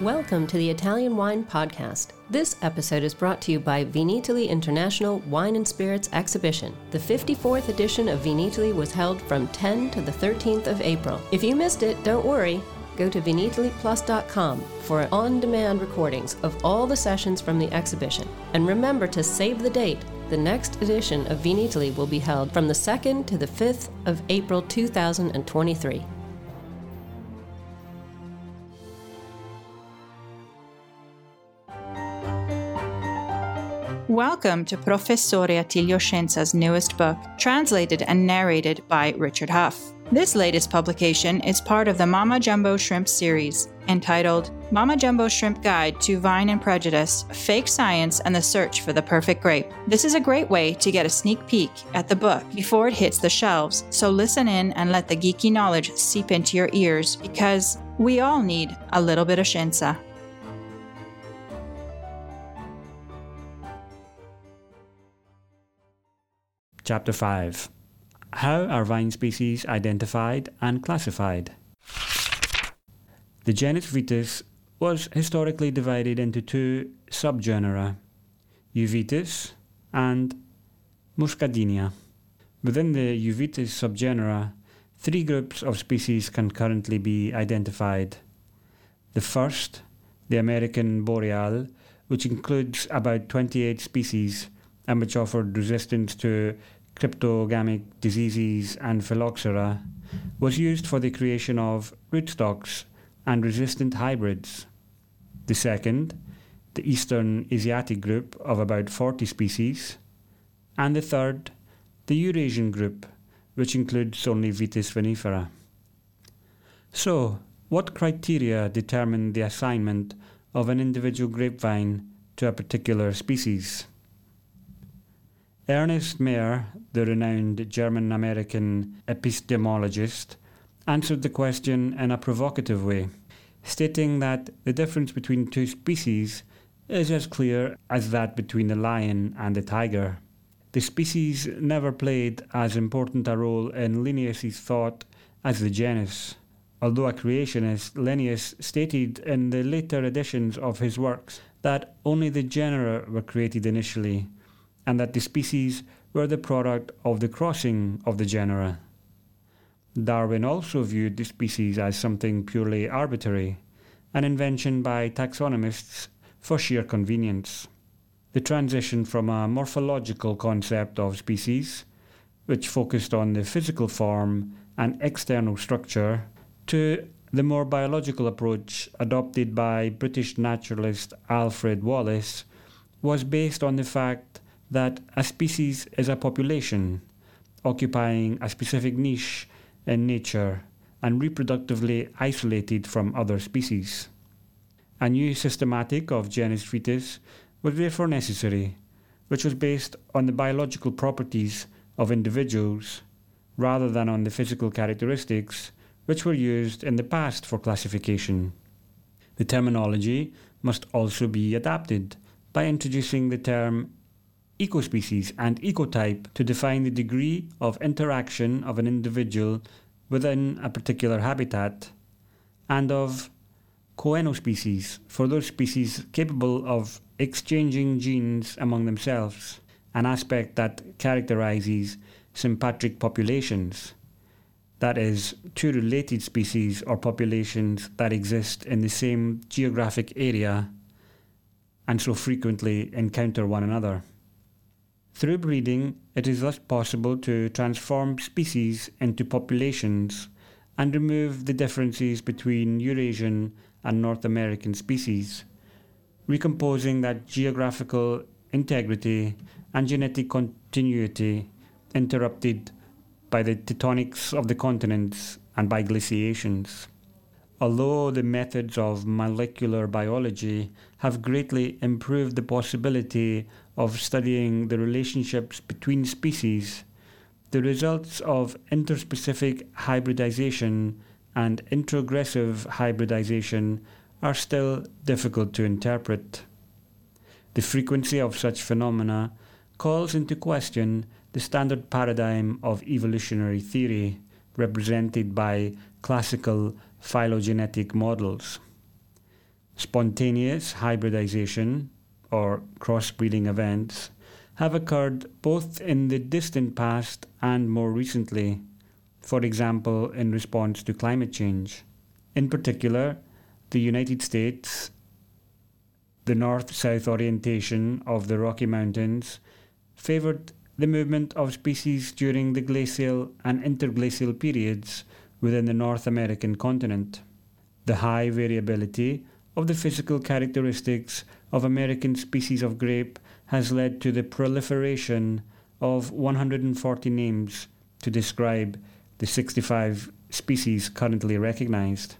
Welcome to the Italian Wine Podcast. This episode is brought to you by Vinitaly International Wine and Spirits Exhibition. The 54th edition of Vinitaly was held from 10 to the 13th of April. If you missed it, don't worry. Go to vinitalyplus.com for on demand recordings of all the sessions from the exhibition. And remember to save the date. The next edition of Vinitaly will be held from the 2nd to the 5th of April 2023. Welcome to Professore Attilio Scienza's newest book, translated and narrated by Richard Hough. This latest publication is part of the Mamma Jumbo Shrimp series, entitled Mamma Jumbo Shrimp Guide to Vine and Prejudice Fake Science and the Search for the Perfect Grape. This is a great way to get a sneak peek at the book before it hits the shelves, so listen in and let the geeky knowledge seep into your ears because we all need a little bit of Scienza. Chapter 5 How are vine species identified and classified? The genus Vitis was historically divided into two subgenera, Euvitis and Muscadinia. Within the Euvitis subgenera, three groups of species can currently be identified. The first, the American boreal, which includes about 28 species and which offered resistance to cryptogamic diseases and phylloxera, was used for the creation of rootstocks and resistant hybrids. The second, the Eastern Asiatic group of about 40 species, and the third, the Eurasian group, which includes only Vitis vinifera. So, what criteria determine the assignment of an individual grapevine to a particular species? Ernest Mayr, the renowned German American epistemologist, answered the question in a provocative way, stating that the difference between two species is as clear as that between the lion and the tiger. The species never played as important a role in Linnaeus' thought as the genus. Although a creationist, Linnaeus stated in the later editions of his works that only the genera were created initially and that the species were the product of the crossing of the genera. Darwin also viewed the species as something purely arbitrary, an invention by taxonomists for sheer convenience. The transition from a morphological concept of species, which focused on the physical form and external structure, to the more biological approach adopted by British naturalist Alfred Wallace was based on the fact that a species is a population occupying a specific niche in nature and reproductively isolated from other species. A new systematic of genus Vitis was therefore necessary, which was based on the biological properties of individuals rather than on the physical characteristics which were used in the past for classification. The terminology must also be adapted by introducing the term ecospecies and ecotype to define the degree of interaction of an individual within a particular habitat, and of coenospecies for those species capable of exchanging genes among themselves, an aspect that characterizes sympatric populations. That is, two related species or populations that exist in the same geographic area and so frequently encounter one another. Through breeding, it is thus possible to transform species into populations and remove the differences between Eurasian and North American species, recomposing that geographical integrity and genetic continuity interrupted by the tectonics of the continents and by glaciations. Although the methods of molecular biology have greatly improved the possibility of studying the relationships between species, the results of interspecific hybridization and introgressive hybridization are still difficult to interpret. The frequency of such phenomena calls into question the standard paradigm of evolutionary theory, represented by classical phylogenetic models. Spontaneous hybridization, or crossbreeding events, have occurred both in the distant past and more recently, for example, in response to climate change. In particular, the United States, the north south orientation of the Rocky Mountains, favoured the movement of species during the glacial and interglacial periods within the North American continent. The high variability of the physical characteristics of American species of grape has led to the proliferation of 140 names to describe the 65 species currently recognized.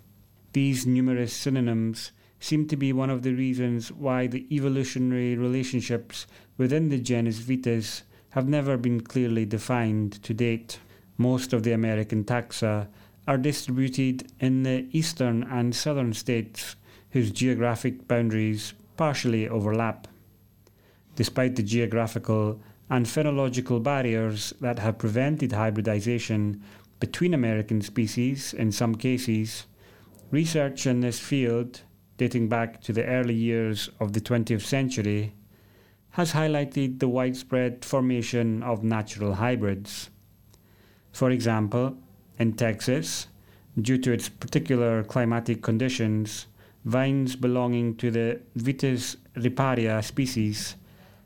These numerous synonyms seem to be one of the reasons why the evolutionary relationships within the genus Vitis have never been clearly defined to date. Most of the American taxa are distributed in the eastern and southern states whose geographic boundaries partially overlap despite the geographical and phenological barriers that have prevented hybridization between American species in some cases, research in this field, dating back to the early years of the 20th century, has highlighted the widespread formation of natural hybrids. For example, in Texas, due to its particular climatic conditions, vines belonging to the Vitis riparia species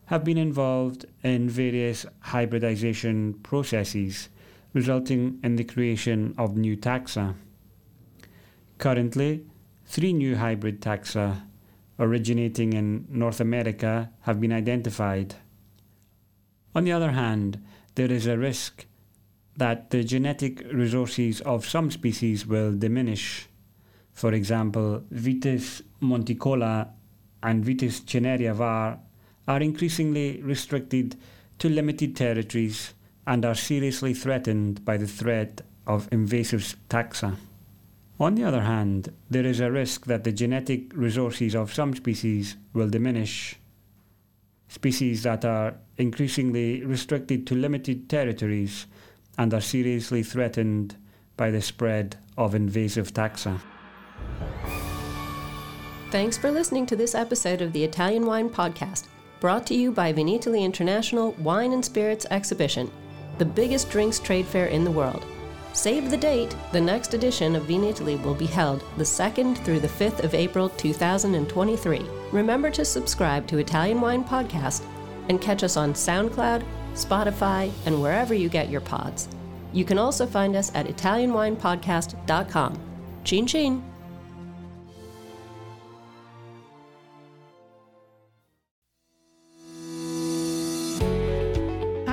have been involved in various hybridization processes, resulting in the creation of new taxa. Currently, three new hybrid taxa originating in North America have been identified. On the other hand, there is a risk that the genetic resources of some species will diminish. For example, Vitis monticola and Vitis cinerea var are increasingly restricted to limited territories and are seriously threatened by the threat of invasive taxa. On the other hand, there is a risk that the genetic resources of some species will diminish. Species that are increasingly restricted to limited territories and are seriously threatened by the spread of invasive taxa. Thanks for listening to this episode of the Italian Wine Podcast brought to you by Vinitaly International Wine and Spirits Exhibition, the biggest drinks trade fair in the world. Save the date, the next edition of Vinitaly will be held the 2nd through the 5th of April 2023. Remember to subscribe to Italian Wine Podcast and catch us on SoundCloud, Spotify, and wherever you get your pods. You can also find us at ItalianWinePodcast.com. Chin chin!